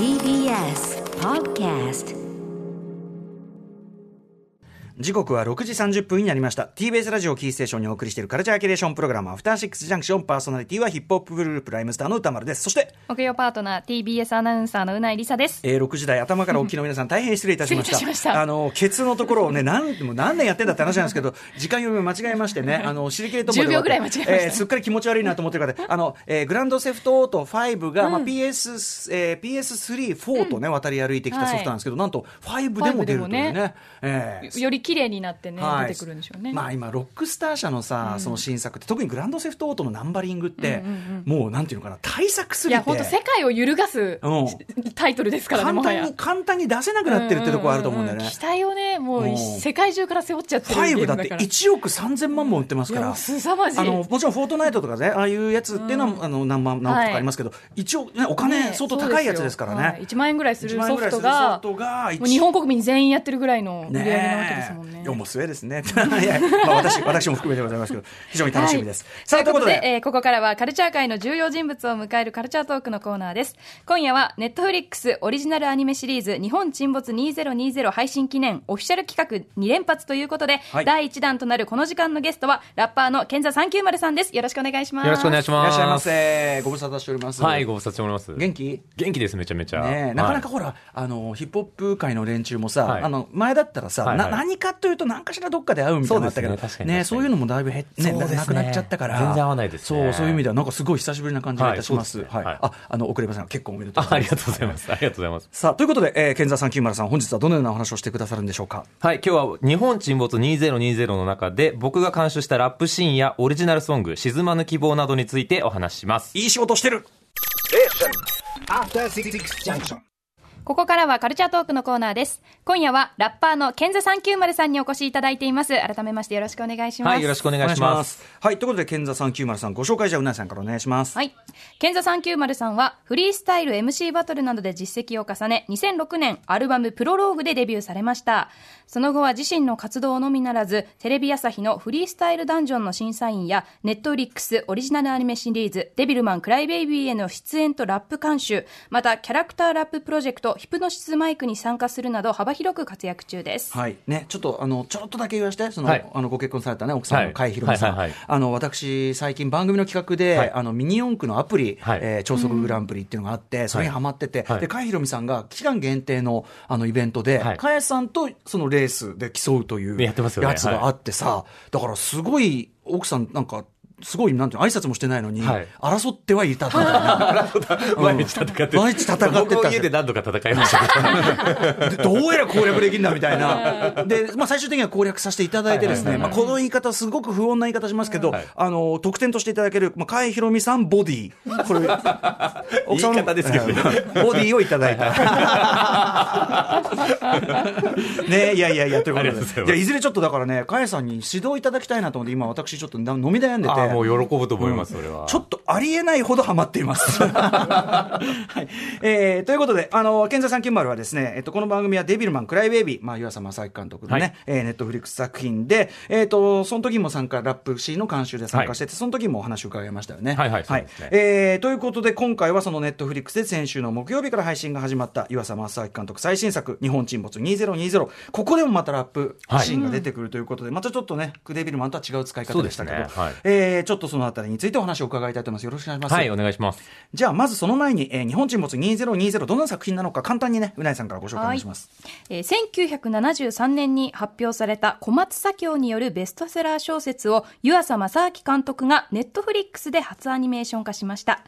TBS Podcast 時刻は6時30分になりました。TBS ラジオキーステーションにお送りしているカルチャーキュレーションプログラムアフターシックスジャンクションパーソナリティはヒップホップグループライムスターの歌丸です。そして、木曜パートナー TBS アナウンサーのうないりさです。えー、6時台頭からお聞きの皆さん大変失礼いたしました。しました。あのケツのところをね 何もう何年やってんだって話なんですけど時間読みを間違えましてね あの尻切れとも10秒ぐらい間違えました。えーすっかり気持ち悪いなと思ってる方 あの、えーグランドセフトオート5が、まあ、PS、えー、PS3、4とね、渡り歩いてきたソフトなんですけど、なんと5でも出るというね。5でもえー。より綺麗になってね、はい。出てくるんでしょうね。まあ今ロックスター社のさ、その新作って特にグランドセフトオートのナンバリングって、もうなんていうのかな対策すぎて。いや、本当世界を揺るがすうん。タイトルですからね、簡単に。簡単に出せなくなってるってところあると思うんだよね、期待をね、もううん。世界中から背負っちゃってるゲー5だってムだから。1億3000万本売ってますから。いやもう凄まじい。あのもちろんフォートナイトとかねああいうやつっていうのは、あの何万何億とかありますけど、一応、ね、お金相当高いやつですからね。1万円ぐらいする1万円ソぐらいするフトが、ソフトがもう日本国民全員やってるぐらいの売り上げなわけですもんね。え面白いですね。いやまあ私、私も含めてございますけど、非常に楽しみです。さあ、ということで、えーここからはカルチャー界の重要人物を迎えるカルチャートークのコーナーです。今夜はネットフリックスオリジナルアニメシリーズ日本沈没2020配信記念オフィシャル企画2連発ということで、はい第1弾となるこの時間のゲストはラッパーのケンザ390さんです。よろしくお願いします。よろしくお願いします。らっしゃいま。せ。ご無沙汰しております。はい、ご無沙汰しております。元気元気です、めちゃめちゃ。ねなかなかはいほら、あのヒップホップ界の連中もさ、はいあの前だったらさ、はいはいな何かというと何かしらどっかで会うみたいなのあったけどそうですね。確かに確かに。そういうのもだいぶ減っ、ねね。なくなっちゃったから。全然合わないですね。そうそういう意味ではなんかすごい久しぶりな感じがいたします,、はいはいそうですね。はい。ああの遅れません結婚おめでとうあありがとうございます。ありがとうございます。さあということで、えー、健座さん金丸さん本日はどのようなお話をしてくださるんでしょうか？はい、今日は日本沈没2020の中で僕が監修したラップシーンやオリジナルソング、沈まぬ希望などについてお話しします。いい仕事してる。After Six Junction. ここからはカルチャートークのコーナーです。今夜はラッパーのケンザ390さんにお越しいただいています。改めましてよろしくお願いします。はい、よろしくお願いします。はいということで健座さん金丸さんご紹介じゃあうなぎさんからお願いしますはい。ケンザ390さんは、フリースタイル MC バトルなどで実績を重ね、2006年アルバムプロローグでデビューされました。その後は自身の活動のみならず、テレビ朝日のフリースタイルダンジョンの審査員や、ネットフリックスオリジナルアニメシリーズ、デビルマンクライベイビーへの出演とラップ監修、またキャラクターラッププロジェクト、ヒプノシスマイクに参加するなど幅広く活躍中です。はい。ね、ちょっとあのちょろっとだけ言わせてその、はい。あのご結婚された、ね、奥さんのはい。甲斐ひろみさん、あの私、最近、番組の企画で、はい。あのミニ四駆のアプリ、はい。えー超速グランプリっていうのがあって、それにハマってて、はい。で甲斐ひろみさんが期間限定のあのイベントで、はい。甲斐さんとそのレースで競うというやつがあってさ、だからすごい奥さん、なんか、すごい、なんて挨拶もしてないのに、はい争ってはいた。毎日戦って毎日戦ってた僕も家で何度か戦いましたけど。うやら攻略できるんだみたいな。で、まあ最終的には攻略させていただいてですね、まあこの言い方すごく不穏な言い方しますけど、はいあの、特典としていただける、まあ、甲斐ひろみさんボディ。これ、奥さんの言い方ですけどねえーボディをいただいた。ねいやいやいや、ということで。いや、いずれちょっとだからね、甲斐さんに指導いただきたいなと思って、今私ちょっと飲み悩んでて。もう喜ぶと思います、それは。ちょっとありえないほどハマっています。はい。えーということで、あの、健座さん金丸はですね、えっと、この番組はデビルマン、クライベイビー、まあ、湯浅正明監督のね、はい。えーネットフリックス作品で、えっ、と、その時も参加、ラップシーンの監修で参加してて、その時もお話を伺いましたよね。はいはいそうですね。えーということで、今回はそのネットフリックスで先週の木曜日から配信が始まった湯浅正明監督最新作、日本沈没2020。ここでもまたラップシーンが出てくるということで、またちょっとね、デビルマンとは違う使い方でしたけど、ね。はい。えーちょっとそのあたりについてお話を伺いたいと思います。よろしくお願いします。はい、お願いします。じゃあ、まずその前に、えー日本沈没2020、どんな作品なのか、簡単にね、うなえさんからご紹介お願いします。えー1973年に発表された小松左京によるベストセラー小説を湯浅正明監督がネットフリックスで初アニメーション化しました。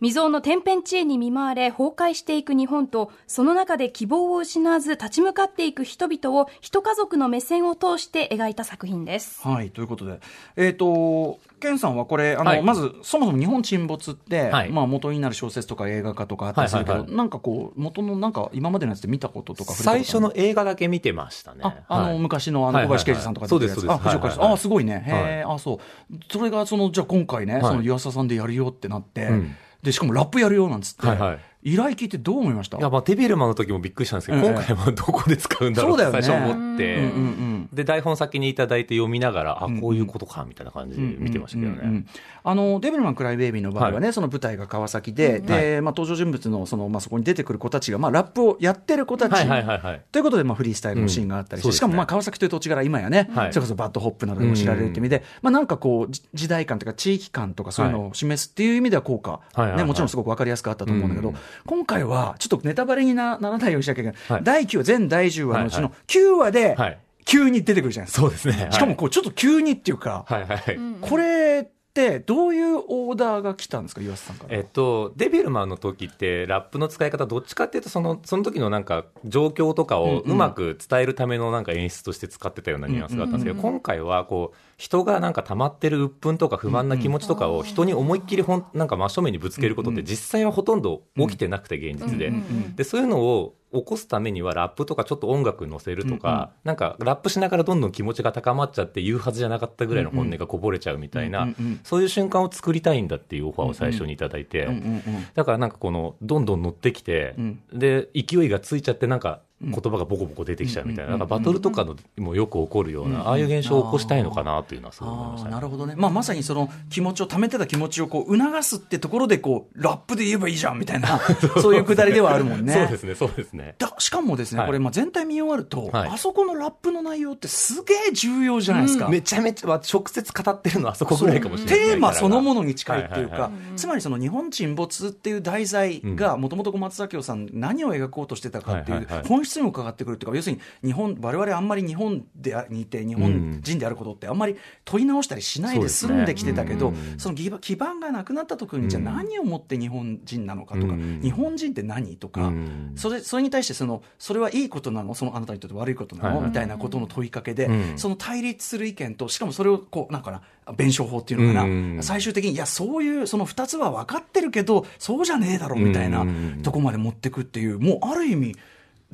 未曾有の天変地異に見舞われ崩壊していく日本とその中で希望を失わず立ち向かっていく人々を一家族の目線を通して描いた作品です。はい、ということで、えっ、と、ケンさんはこれ、あの、はい。まず、そもそも日本沈没って、はい。まあ、元になる小説とか映画化とかあったりするけど、はいはいはなんかこう、元の、なんか、今までのやつで見たこととか最初の映画だけ見てましたね。あ、あの、はい。昔の、あの、小林圭司さんとか出てるやつ。そうですそうです。あ、藤岡さん。はいはいはい。あ、すごいね。へえ、あ、そう。それが、その、じゃあ今回ね、はい。その、湯浅さんでやるよってなって、うんで、しかもラップやるよなんつって、はいはい。依頼聞いてどう思いました？いや、まあ、デビルマンの時もびっくりしたんですけど、ええ今回もどこで使うんだろうってそうだよね。最初思って、うんうんで台本先にいただいて読みながら、あこういうことかみたいな感じで見てましたけどね。うんうんうんあのデビルマン・クライ・ベイビーの場合はね、その舞台が川崎で、でまあ、登場人物のその、まあ、そこに出てくる子たちが、まあ、ラップをやってる子たち、はいはいはいはい。ということで、まあ、フリースタイルのシーンがあったりして、うん。しかも、まあ、川崎という土地柄、今やね、はい。それこそバッドホップなどでも知られるっていう意味で、まあ、なんかこう、じ時代感というか、地域感とか、そういうのを示すっていう意味では効果、はいはいはい。ね、もちろんすごく分かりやすくあったと思うんだけど、うん今回は、ちょっとネタバレになならないようにしなきゃいけない、はい第9話、全第10話のうちのはいは9話で、はい急に出てくるじゃないですか。そうですね。しかもこうちょっと急にっていうか、はいはいはい。これってどういうオーダーが来たんですか、岩瀬さんから。えっと、デビルマンの時ってラップの使い方どっちかっていうとそのその時のなんか状況とかをうまく伝えるためのなんか演出として使ってたようなニュアンスがあったんですけど、今回はこう人がなんか溜まってる鬱憤とか不満な気持ちとかを人に思いっきりほんなんか真正面にぶつけることって実際はほとんど起きてなくて現実で、でそういうのを起こすためにはラップとかちょっと音楽乗せるとか、なんかラップしながらどんどん気持ちが高まっちゃって言うはずじゃなかったぐらいの本音がこぼれちゃうみたいな、そういう瞬間を作りたいんだっていうオファーを最初にいただいて、だからなんかこのどんどん乗ってきて、で勢いがついちゃってなんか言葉がボコボコ出てきちゃうみたいな、なんかバトルとかのもよく起こるような、ああいう現象を起こしたいのかなというのはすごい思いましたね。なるほどね、まあ、まさにその気持ちを、溜めてた気持ちをこう促すってところでこう、ラップで言えばいいじゃんみたいな、そういうくだりではあるもんね。そうですね、そうですね。だしかもですね、はい。これ、まあ全体見終わると、はい。あそこのラップの内容ってすげえ重要じゃないですか。めちゃめちゃ、まあ直接語ってるのはあそこぐらいかもしれない。テーマそのもののに近いっていうか、つまりその日本沈没っていう題材が、もともと小松左京さん、何を描こうとしてたかっていう本質にもかかってくるっていうか、要するに日本、我々あんまり日本であにいて、日本人であることって、あんまり問い直したりしないで済んできてたけど、そねその基盤基盤がなくなった時に、じゃあ何をもって日本人なのかとか、うん。日本人って何とかうん、それそれに対してその、それはいいことなの、そのあなたにとって悪いことなの、みたいなことの問いかけで、うん。その対立する意見と、しかもそれをこう、なんかな、弁証法っていうのかな、うん。最終的に、いや、そういう、その2つは分かってるけど、そうじゃねえだろみたいなうん。とこまで持ってくっていう、もうある意味、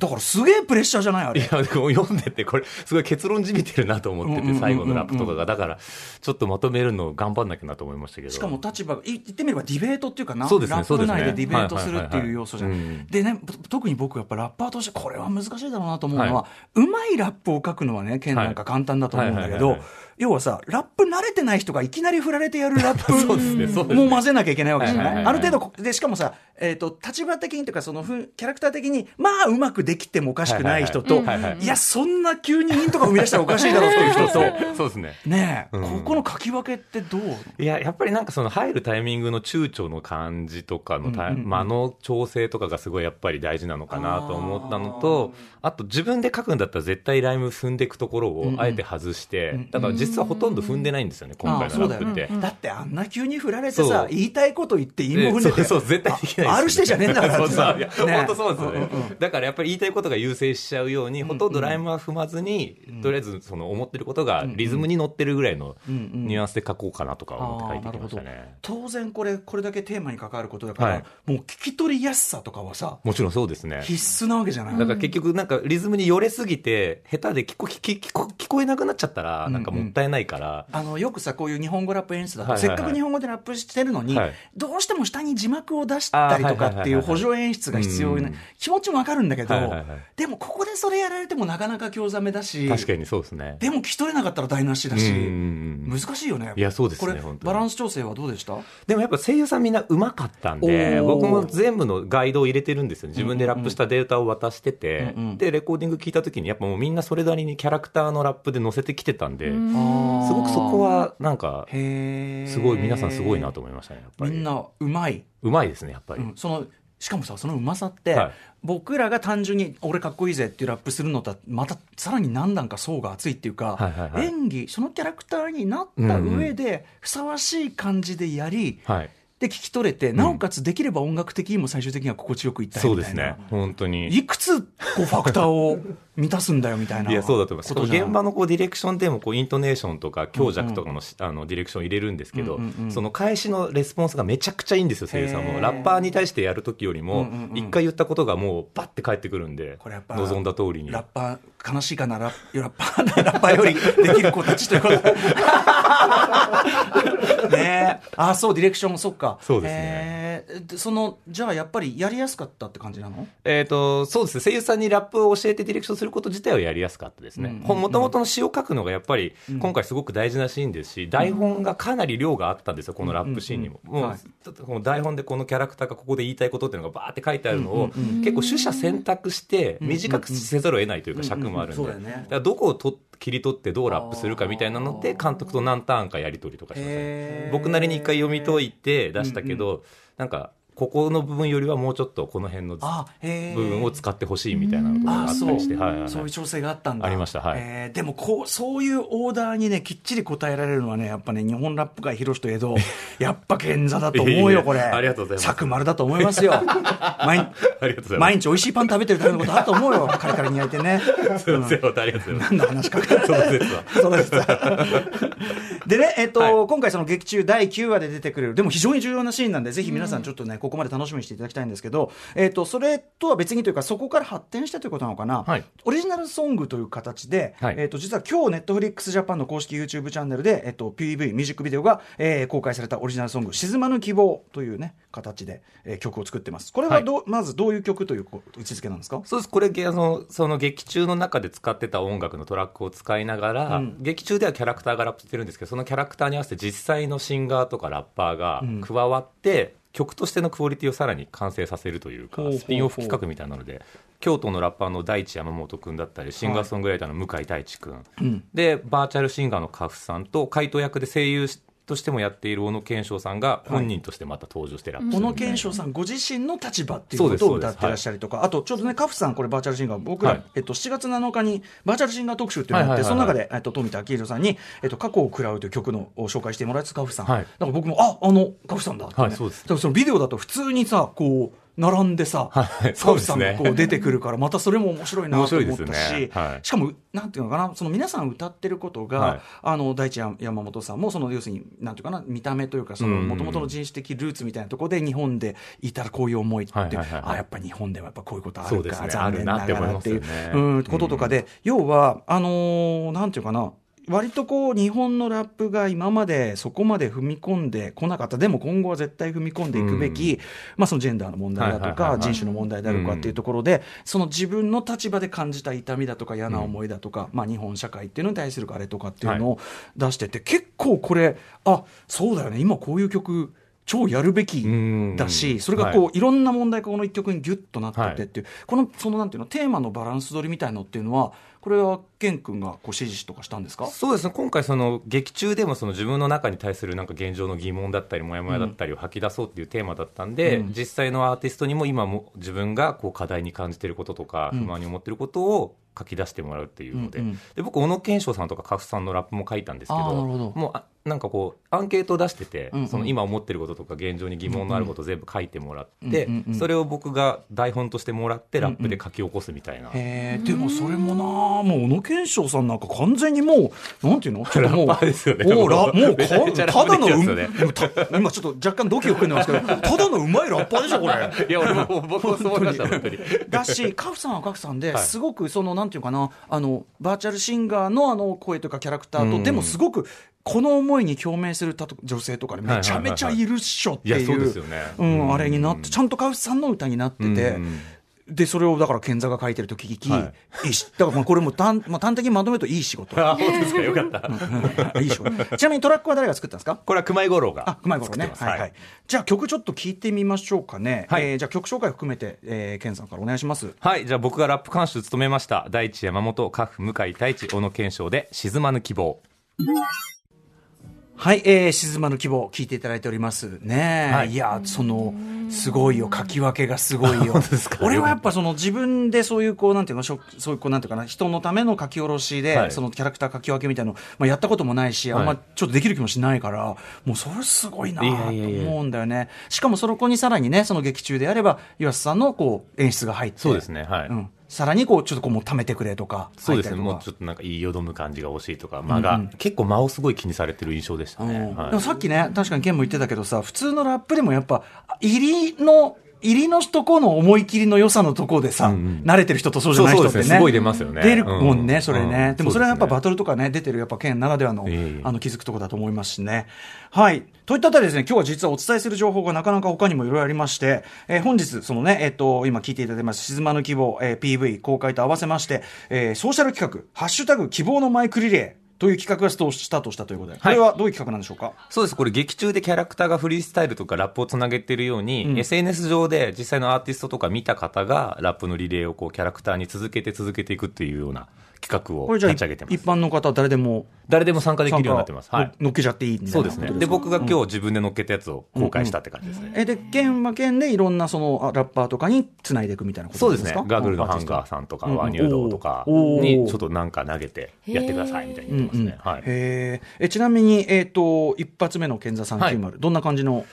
だからすげえプレッシャーじゃない、あれ。いや、でも読んでて、これ、すごい結論じみてるなと思ってて、最後のラップとかが。だから、ちょっとまとめるの頑張んなきゃなと思いましたけど。しかも立場言ってみればディベートっていうかな、そうですねラップ内でディベートするってはいう要素じゃないうん。でね、特に僕やっぱラッパーとしてこれは難しいだろうなと思うのは、はうまいラップを書くのはね、剣なんか簡単だと思うんだけど要はさ、ラップ慣れてない人がいきなり振られてやるラップそうですねそうですね。も混ぜなきゃいけないわけじゃない？ある程度こ、で、しかもさ、えっと、立場的にというか、そのキャラクター的に、まあ、うまくできてもおかしくない人と、はいや、そんな急にインとか生み出したらおかしいだろうっていう人と、そうですね。ね。え、うん。ここの書き分けってどう？いや、やっぱりなんかその入るタイミングの躊躇の感じとかの間の調整とかがすごいやっぱり大事なのかなと思ったのと、あと自分で書くんだったら絶対ライム踏んでいくところをあえて外して、だから実はほとんど踏んでないんですよね、今回のラップって。だってあんな急に振られてさ言いたいこと言って韻も踏んでて、そう。そう、絶対できないあ R してじゃねえんだから そうそう。ね。本当そうですよね。だからやっぱり言いたいことが優先しちゃうように、ほとんどライムは踏まずに、とりあえずその思ってることがリズムに乗ってるぐらいのニュアンスで書こうかなとか思って書いてきましたね。当然これこれだけテーマに関わることだから、はい。もう聞き取りやすさとかはさもちろんそうですね。必須なわけじゃない、だから結局なんかリズムに寄れすぎて、下手で聞こ聞こ聞こえなくなっちゃったら、なんかもったいないから、あのよくさこういう日本語ラップ演出だと、はいはいはいせっかく日本語でラップしてるのに、はい。どうしても下に字幕を出したりとかっていう補助演出が必要なうん。気持ちもわかるんだけど、はいはいはい。でもここでそれやられてもなかなか興ざめだし確かにそうですね。でも聞き取れなかったら台無しだし、難しいよね。いやそうですねこれ本当に。バランス調整はどうでした？でもやっぱ声優さんみんな上手かったんで、僕も全部のガイドを入れてるんですよ。ね。自分でラップしたデータを渡してて、うん。うんで、レコーディング聞いた時に、やっぱもうみんなそれなりにキャラクターのラップで載せてきてたんで、すごくそこはなんか、すごい、皆さんすごいなと思いましたね、やっぱり。みんなうまい。うまいですね、やっぱり。うんそのしかもさそのうまさって、はい僕らが単純に俺かっこいいぜっていうラップするのとはまたさらに何段か層が厚いっていうか、はいはいはい演技そのキャラクターになった上で、ふさわしい感じでやり、はい。で聞き取れて、なおかつできれば音楽的にも最終的には心地よくいったりそうみたいな。ですね、本当に。いくつこうファクターを満たすんだよみたいな。いや、そうだと思います。現場のこうディレクションでもこうイントネーションとか強弱とかの,、あのディレクション入れるんですけど、その返しのレスポンスがめちゃくちゃいいんですよ、声優さんも。ラッパーに対してやるときよりも一回言ったことがもうバッて返ってくるんでこれやっ、ぱ望んだ通りに。ラッパー、悲しいかな、ラッパー、ラッパーよりできる子たちということで。ねえ。あそうディレクションそっか。そうですね。えーでそのじゃあやっぱりやりやすかったって感じなの？えっ、と、そうですね。声優さんにラップを教えてディレクションすること自体はやりやすかったですね。もともとの詩を書くのがやっぱり、今回すごく大事なシーンですし、台本がかなり量があったんですよ、このラップシーンにも。もう、はいちょっとこの台本でこのキャラクターがここで言いたいことっていうのがバーって書いてあるのを、結構取捨選択して、短くせざるを得ないというか尺もあるんで。だからどこをと切り取ってどうラップするかみたいなので、監督と何ターンかやり取りとかしましたね僕なりに一回読み解いて出したけど、なんか、ここの部分よりはもうちょっとこの辺の部分を使ってほしいみたいなのとかがあったりして、はいはいはい。そういう調整があったんだ。ありましたはい。えーでもこうそういうオーダーにねきっちり答えられるのはねやっぱね日本ラップ界広しといえどやっぱ賢座だと思うよこれ。ありがとうございます。佐久丸だと思いますよ。毎 毎日美味しいパン食べてるためのことあると思うよ。カリカリに焼いてね。すいません、ありがとうございます。何の話か。その説は。そうです。でね、えっと、はい。今回その劇中第9話で出てくれる、でも非常に重要なシーンなんで、ぜひ皆さん。ちょっとね、ここまで楽しみにしていただきたいんですけど、えっと、それとは別にというか、そこから発展したということなのかな、はい。オリジナルソングという形で、はい。えっと、実は今日、ネットフリックスジャパンの公式 YouTube チャンネルで、えっと、PV、ミュージックビデオが、えー公開されたオリジナルソング、沈まぬ希望というね、形で、えー曲を作ってます。これはどう、まずどういう曲という位置づけなんですか？そうです。これ、あの、その劇中の中で使ってた音楽のトラックを使いながら、うん。劇中ではキャラクターがラップしてるんですけど、そのキャラクターに合わせて実際のシンガーとかラッパーが加わって、曲としてのクオリティをさらに完成させるというかスピンオフ企画みたいなので京都のラッパーの大地山本君だったりシンガーソングライターの向井太一君、うん。でバーチャルシンガーのカフさんと回答役で声優としてもやっている小野賢章さんが本人としてまた登場してラップす小野る。みたいな賢章さんご自身の立場っていうことを歌ってらっしゃりとか、あとちょうどね、カフさん、これ、バーチャルシンガー、僕ら、はい。えっと、7月7日にバーチャルシンガー特集っていうのがあって、はいはいはいはい。その中で、えっと、富田明宏さんに、えっと、過去を食らうという曲のを紹介してもらえたカフさん、はい。だから僕も、ああのカフさんだって、ね。はいそうです。だからそのビデオだと普通にさ、こう、並んでさ、はい カフさんがこう出てくるから、またそれも面白いなと思ったし、ね。はい。しかも、なんていうのかな、その皆さん歌ってることが、はい。あの大地山本さんも、その要するに、なんていうかな、見た目というか、もともとの人種的ルーツみたいなところで、日本でいたらこういう思いって、はいはいはいはい。あやっぱ日本ではやっぱこういうことあるか、ね。残念ながらっていうね。うんこととかで、要は、あのーなんていうかな、割とこう日本のラップが今までそこまで踏み込んでこなかった。でも今後は絶対踏み込んでいくべき、まあ、そのジェンダーの問題だとかはいはいはいはい。人種の問題だとかっていうところで、その自分の立場で感じた痛みだとか嫌な思いだとか、まあ、日本社会っていうのに対するあれとかっていうのを出してて、結構これあそうだよね。今こういう曲超やるべきだし、それがこう、い、ろんな問題がこの一曲にギュッとなっててっていう、この、そのなんていうの、テーマのバランス取りみたいのっていうのは、これは、ケン君がこう指示とかしたんですか？そうですね。今回その劇中でもその自分の中に対するなんか現状の疑問だったりモヤモヤだったりを吐き出そうっていうテーマだったんで、うん。実際のアーティストにも今も自分がこう課題に感じていることとかうん。不満に思っていることを書き出してもらうっていうので,、うんうん。で僕小野賢章さんとかカフさんのラップも書いたんですけど。もうあなんかこうアンケートを出してて、うんうん。その今思ってることとか現状に疑問のあることを全部書いてもらって、うんうんうんそれを僕が台本としてもらってラップで書き起こすみたいな。へえでもそれもなもう小野賢章さんなんか完全にもうなんていうの？ちょっともうラッパーですよね。もうラもうめちゃめちゃラップただのね。今ちょっと若干ドキを含んでますけどただのうまいラッパーでしょこれ。いや俺も僕もそう思いました本当に。だし、カフさんはカフさんで、はい。すごくその、なんていうかな、あの、バーチャルシンガーのあの声とかキャラクターと、うん。でもすごく、この思いに共鳴するたと女性とかね、めちゃめちゃいるっしょっていう、あれになって、ちゃんとカフさんの歌になってて、うんで、それをだから、賢座が書いてると聞き、、はいいし、だからまあこれも端,、まあ、端的にまとめるといい仕事。あ、本当ですか、よかった。いい仕事。ちなみにトラックは誰が作ったんですか？これは熊井五郎が。あ、うまいことね。はいはい。じゃあ曲ちょっと聞いてみましょうかね。はいえーじゃあ曲紹介含めて、えー、ケンさんからお願いします。はい、じゃあ僕がラップ監修務めました。大地山本、カフ、向井太一、小野賢章で、沈まぬ希望。はい、えー、静まぬ希望、聞いていただいておりますね。、はいいや、その、すごいよ、書き分けがすごいよ。本当ですか俺はやっぱその自分でそういう、こう、なんていうの、そういう、こう、なんていうかな、人のための書き下ろしで、はいそのキャラクター書き分けみたいなの、まあ、やったこともないし、あんまはいちょっとできる気もしないから、もうそれすごいなと思うんだよね。しかもそこにさらにね、その劇中であれば、岩瀬さんのこう、演出が入って。そうですね、はい。うん。さらにこう、ちょっとこう、もう貯めてくれとか。そうですね、もうちょっとなんか言いよどむ感じが欲しいとか、間が、結構間をすごい気にされてる印象でしたね。うんはいでもさっきね、確かにケンも言ってたけどさ、普通のラップでもやっぱ、入りの入りのとこの思い切りの良さのとこでさ、うんうん慣れてる人とそうじゃない人ってね。すごい出ますよね出るもんね、うんそれね。うんでもそれはやっぱバトルとかね、出てるやっぱ県ならではの、ええあの気づくところだと思いますしね。はい。といったあたりですね、今日は実はお伝えする情報がなかなか他にもいろいろありまして、えー本日、そのね、えっ、と、今聞いていただいてます、静まぬ希望、えー PV 公開と合わせまして、えーソーシャル企画、ハッシュタグ希望のマイクリレーという企画がスタートしたということで、これはどういう企画なんでしょうか、そうです。これ劇中でキャラクターがフリースタイルとかラップをつなげてるように、うん。SNS 上で実際のアーティストとか見た方がラップのリレーをこうキャラクターに続けて続けていくっていうような企画を立ち上げてます。一般の方誰でも誰でも参加できるようになってます、はい、乗っけちゃっていいみたいなそうですね。で僕が今日自分で乗っけたやつを公開したって感じですね、えで県は県でいろんなそのあラッパーとかにつないでいくみたいなことそうですね。ガーグルのハンガーさんとか、うんワニュードとかにちょっとなんか投げてやってくださいみたいに言ってますね、はい、えちなみに、えー、と一発目の賢座390、どんな感じの？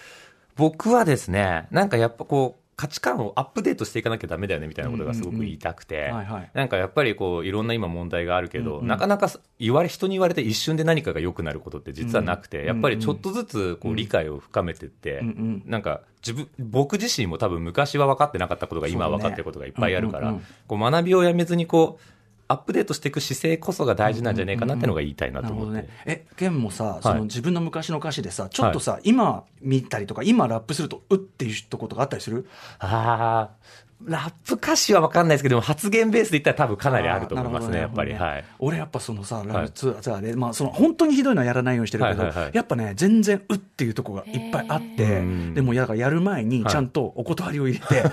僕はですねなんかやっぱこう価値観をアップデートしていかなきゃダメだよねみたいなことがすごく言いたくて、なんかやっぱりこういろんな今問題があるけど、うんうん。なかなか言われ人に言われて一瞬で何かが良くなることって実はなくて、うんやっぱりちょっとずつこう理解を深めてって、うんうんなんか自分僕自身も多分昔は分かってなかったことが今は分かってることがいっぱいあるから、こう学びをやめずにこうアップデートしていく姿勢こそが大事なんじゃないかなっていうのが言いたいなと思って。なるほどね。え、ケンもさ、そのはい自分の昔の歌詞でさ、ちょっとさ、今見たりとか、今ラップすると、うっていうとことかあったりする？ああ、ラップ歌詞は分かんないですけど、発言ベースで言ったら多分かなりあると思いますね、やっぱり。はい。俺やっぱそのさ、ラブツアーで、まあその本当にひどいのはやらないようにしてるけど、はいはいはい。やっぱね、全然うっていうとこがいっぱいあって、ーでもやだからやる前にはいちゃんとお断りを入れて、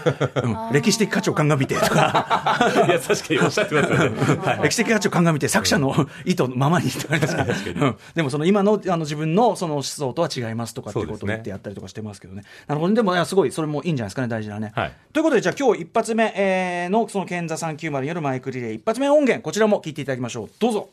うん 歴史的価値を鑑みてとか、いや、確かにおっしゃってますよね。はい。歴史的価値を鑑みて作者の意図のままにとかうん。でもその今のあの自分のその思想とは違いますとかっていうことを言ってやったりとかしてますけどね。なるほど。ね。でもいやすごいそれもいいんじゃないですかね、大事なね。はい。ということで、じゃあ今日一発目、えーのその賢座390によるマイクリレー一発目音源、こちらも聞いていただきましょう。どうぞ。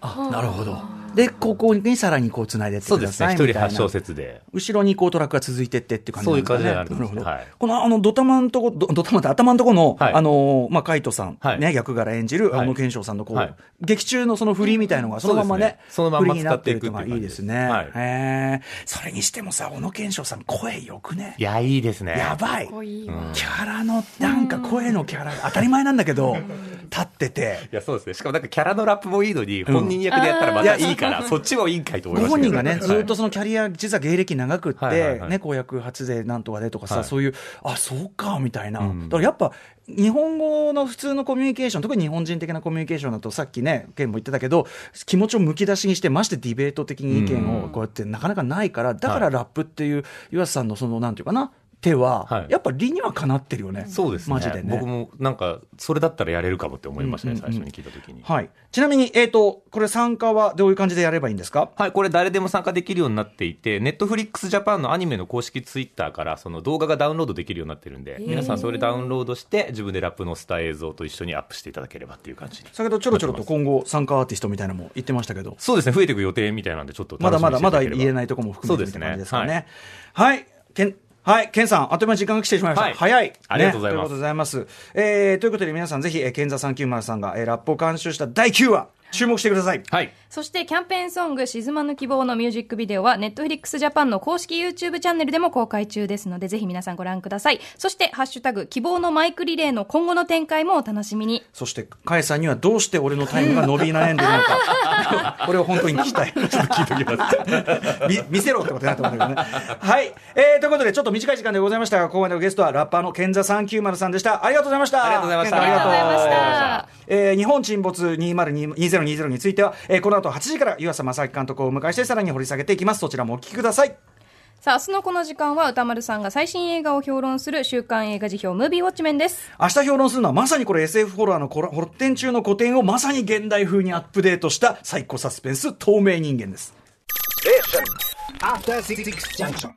あ、なるほど。で、ここにさらにこう繋いでってくださいそうですね。一。人8小節で。後ろにこうトラックが続いてってっていう感じなんですかね。そういう感じになるんでするほど。はいこのあのドタマのとこ、ドドタマって頭のとこの、はいあのーまあ、カイトさん、はいね、役柄演じる、はいあの賢章さんのこう、はい劇中のその振りみたいのがそのままね、そのまになってるっていうのがいいですね。はいへえ。それにしてもさ、小野賢章さん声よくね？い。や、いいですね。やばい。キャラの、なんか声のキャラ、当たり前なんだけど、立ってて、いや、そうですね。しかもなんかキャラのラップもいいのに、本人役でやったらまたいいから、そっちもいいんかいと思いごましたけど。本人がね、ずっとはいそのキャリア、実は芸歴長くって、ね、公約発税なんとかでとかさ、はいそういう、あ、そうか、みたいな。うん。だからやっぱ、日本語の普通のコミュニケーション、特に日本人的なコミュニケーションだと、さっきね、ケンも言ってたけど、気持ちをむき出しにして、ましてディベート的に意見をこうやってなかなかないから、だからラップっていう、岩瀬さんのその、なんていうかな、手は、はいやっぱ理にはかなってるよね。そうですね。マジでね。僕もなんか、それだったらやれるかもって思いましたね、最初に聞いたときに。はい。ちなみに、えっ、と、これ参加はどういう感じでやればいいんですか？はい、これ誰でも参加できるようになっていて、ネットフリックスジャパンのアニメの公式ツイッターからその動画がダウンロードできるようになってるんで、皆さんそれダウンロードして自分でラップのスター映像と一緒にアップしていただければっていう感じに。先ほどちょろちょろと今後参加アーティストみたいなのも言ってましたけど、そうですね、増えていく予定みたいなんでちょっとまだまだまだ言えないところも含めてみたいな感じですかね。ははい。けんはい、ケンさん、あっという間に時間が来てしまいました。はい早い。ありがとうございますねということでございます。えー、ということで皆さんぜひ、えー、ケンザ390さんが、えー、ラップを監修した第9話、注目してください。はい。そしてキャンペーンソング「静まぬ希望」のミュージックビデオは Netflix ジャパンの公式 YouTube チャンネルでも公開中ですのでぜひ皆さんご覧くださいそして「ハッシュタグ希望のマイクリレー」の今後の展開もお楽しみにそして、カエさんにはどうして俺のタイムが伸び悩んでるのか。これを本当に聞きたい。ちょっと聞いておきます。見見せろってことになってますけどね。はい。えー、ということで、ちょっと短い時間でございましたが、ここまでのゲストはラッパーのケンザ390さんでした。ありがとうございました。ありがとうございましたケンさんありがとうありがとうございましたえー日本沈没2020については、えーこの後8時から湯浅正明監督をお迎えしてさらに掘り下げていきます。そちらもお聞きください。さあ明日のこの時間は歌丸さんが最新映画を評論する週刊映画辞表ムービーウォッチメンです明日評論するのはまさにこれ SF ホラーの発展中の古典をまさに現代風にアップデートしたサイコサスペンス透明人間です。Station. After Six Junction.